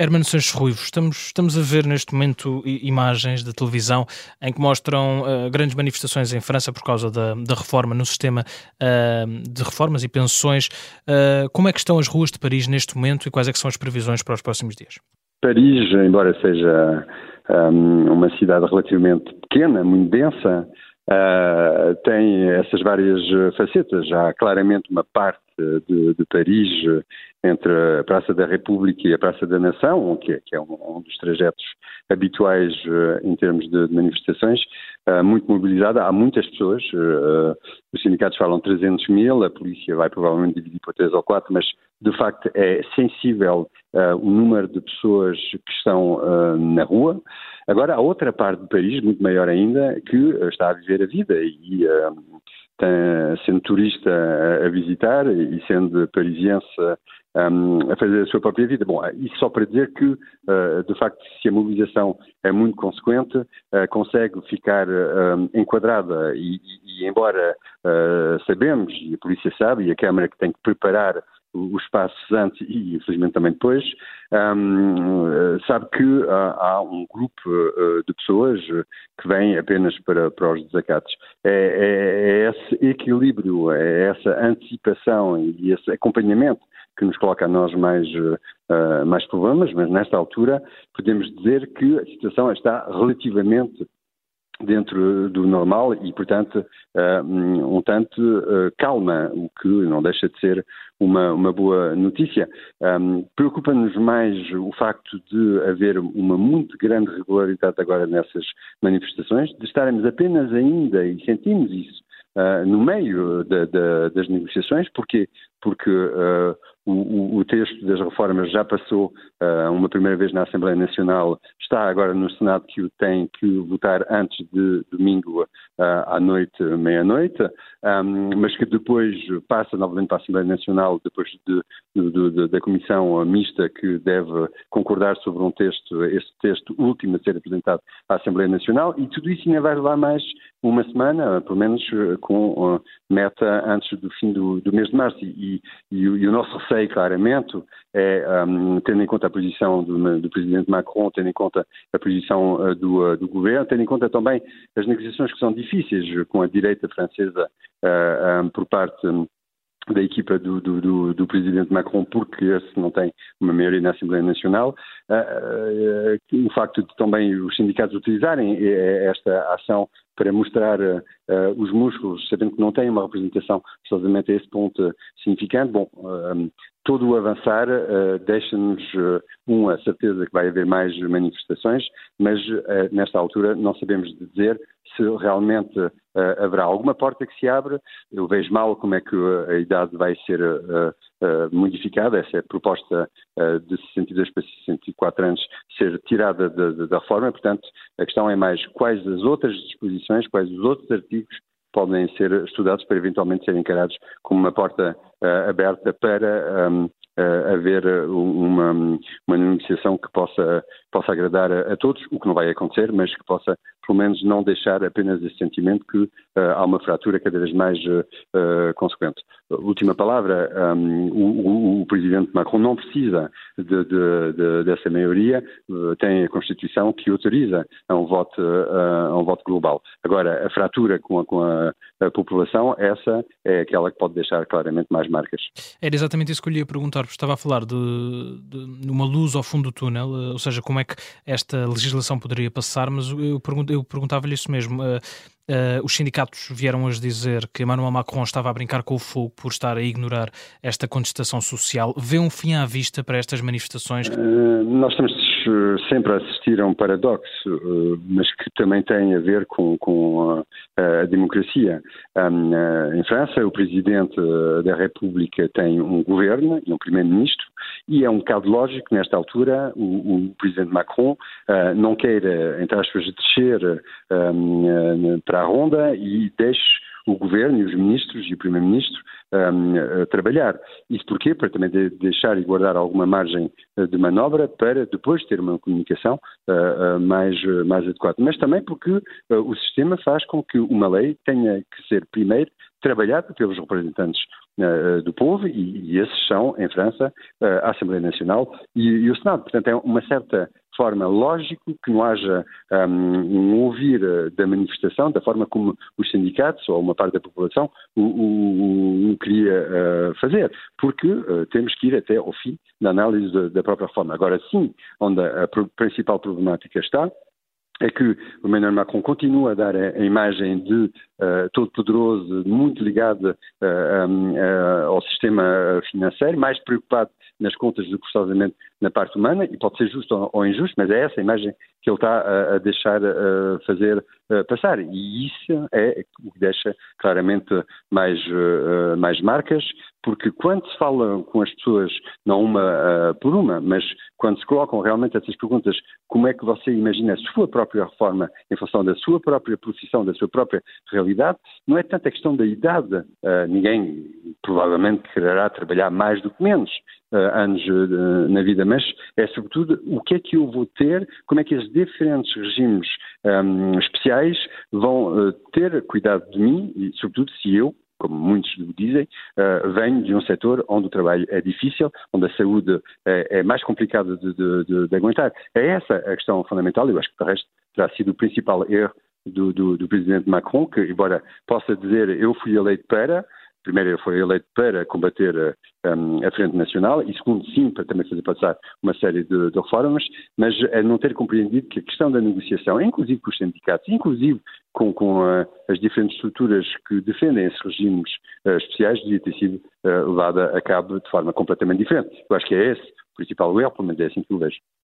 Hermano Sanches Ruivo, estamos, estamos a ver neste momento imagens da televisão em que mostram uh, grandes manifestações em França por causa da, da reforma no sistema uh, de reformas e pensões. Uh, como é que estão as ruas de Paris neste momento e quais é são as previsões para os próximos dias? Paris, embora seja um, uma cidade relativamente pequena, muito densa, tem essas várias facetas. Há claramente uma parte de, de, Paris entre a Praça da República e a Praça da Nação, que é, que é um, um, dos trajetos habituais uh, em termos de, de manifestações, uh, muito mobilizada. Há muitas pessoas, uh, os sindicatos falam 300 mil, a polícia vai provavelmente dividir por 3 ou 4, mas de facto é sensível o número de pessoas que estão na rua. Agora, há outra parte do Paris, muito maior ainda, que está a viver a vida e sendo turista a, visitar e sendo parisiense um, a fazer a sua própria vida. Bom, isso só para dizer que, uh, de facto, se a mobilização é muito consequente, uh, consegue ficar uh, enquadrada e, e, e embora sabemos, e a polícia sabe, e a Câmara que tem que preparar os passos antes e infelizmente também depois, um, sabe que há, há, um grupo uh, de pessoas que vêm apenas para, para os desacatos. É, é, é, esse equilíbrio, é essa antecipação e esse acompanhamento que nos coloca a nós mais, uh, mais problemas, mas nesta altura podemos dizer que a situação está relativamente dentro do normal e, portanto, uh, um tanto uh, calma, o que não deixa de ser uma, uma boa notícia. Um, Preocupa-nos mais o facto de haver uma muito grande regularidade agora nessas manifestações, de estarmos apenas ainda, e sentimos isso, uh, no meio de, de, das negociações, porque, porque o, o, texto das reformas já passou uh, uma primeira vez na Assembleia Nacional, está agora no Senado que o tem que votar antes de domingo uh, à noite, meia-noite, um, mas que depois passa novamente para a Assembleia Nacional, depois de, de, de, da Comissão Mista que deve concordar sobre um texto, este texto último a ser apresentado à Assembleia Nacional, e tudo isso ainda vai levar mais uma semana, pelo menos com uh, meta antes do fim do, do mês de março. E, e, e o nosso receio, claramente, é, um, tendo em conta a posição do, do, Presidente Macron, tendo em conta a posição uh, do, do, Governo, tendo em conta também as negociações que são difíceis com a direita francesa uh, um, por parte. Um, da equipa do, do, do, do, presidente Macron, porque esse não tem uma maioria na Assembleia Nacional, uh, uh, o facto de também os sindicatos utilizarem esta ação para mostrar uh, os músculos, sabendo que não tem uma representação precisamente a esse ponto significante. Bom, uh, todo o avançar uh, deixa-nos, um, a certeza que vai haver mais manifestações, mas nesta altura não sabemos dizer se realmente haverá alguma porta que se abre. Eu vejo mal como é que a idade vai ser modificada, essa é proposta de 62 para 64 anos ser tirada da, da reforma, portanto, a questão é mais quais as outras disposições quais os outros artigos podem ser estudados para eventualmente serem encarados como uma porta uh, aberta para um, uh, eh, haver uma, uma negociação que possa, possa agradar a, a, todos, o que não vai acontecer, mas que possa pelo menos não deixar apenas esse sentimento que uh, há uma fratura cada vez mais uh, consequente. Última palavra, um, o, o, Presidente Macron não precisa de, de, de, dessa maioria, uh, tem a Constituição que autoriza a um voto, a um voto global. Agora, a fratura com a, com a, a, população, essa é aquela que pode deixar claramente mais marcas. Era exatamente isso que eu lhe ia perguntar, porque estava a falar de, de uma luz ao fundo do túnel, ou seja, como é que esta legislação poderia passar, mas eu perguntava-lhe isso mesmo. Uh, uh, os sindicatos vieram hoje dizer que Emmanuel Macron estava a brincar com o fogo por estar a ignorar esta contestação social. Vê um fim à vista para estas manifestações? Uh, nós estamos sempre a assistir a um paradoxo, mas que também tem a ver com, com a, a, democracia. Um, em França, o presidente da República tem um governo e um primeiro-ministro, e é um bocado lógico, nesta altura, o, o presidente Macron uh, não queira, entre aspas, descer um, uh, para a ronda e deixe o governo e os ministros e o primeiro-ministro um, trabalhar. Isso porquê? Para também de deixar e guardar alguma margem uh, de manobra para depois ter uma comunicação uh, uh, mais, mais adequada. Mas também porque o sistema faz com que uma lei tenha que ser primeiro trabalhada pelos representantes uh, do povo, e, esses são, em França, uh, a Assembleia Nacional e, e, o Senado. Portanto, é uma certa forma lógico que não haja um, um ouvir da manifestação da forma como os sindicatos ou uma parte da população o, o, o queria uh, fazer, porque uh, temos que ir até ao fim da análise da, da própria reforma. Agora, sim, onde a, a principal problemática está é que o Emmanuel Macron continua a dar a imagem de uh, todo-poderoso, muito ligado uh, um, uh, ao sistema financeiro, mais preocupado nas contas do que forçosamente na parte humana, e pode ser justo ou, injusto, mas é essa a imagem que ele está a, a deixar fazer passar. E isso é o que deixa claramente mais, mais marcas, porque quando se fala com as pessoas, não uma por uma, mas quando se colocam realmente essas perguntas, como é que você imagina a sua própria reforma em função da sua própria profissão, da sua própria realidade, não é tanto a questão da idade. Uh, ninguém provavelmente quererá trabalhar mais do que menos uh, anos uh, na vida, mas é sobretudo o que é que eu vou ter, como é que os diferentes regimes um, especiais vão ter cuidado de mim e, sobretudo, se eu, como muitos dizem, uh, vem de um setor onde o trabalho é difícil, onde a saúde é, é mais complicada de, de, de, de, aguentar. É essa a questão fundamental, eu acho que, de resto, terá sido o principal erro do, do, do presidente Macron, que, embora possa dizer eu fui eleito para, primeiro, ele foi eleito para combater um, a Frente Nacional e, segundo, sim, para também fazer passar uma série de, de, reformas, mas a não ter compreendido que a questão da negociação, inclusive com os sindicatos, inclusive com, com uh, as diferentes estruturas que defendem esses regimes uh, especiais, devia ter sido uh, levada a cabo de forma completamente diferente. Eu acho que é esse o principal erro, pelo menos é assim que eu vejo.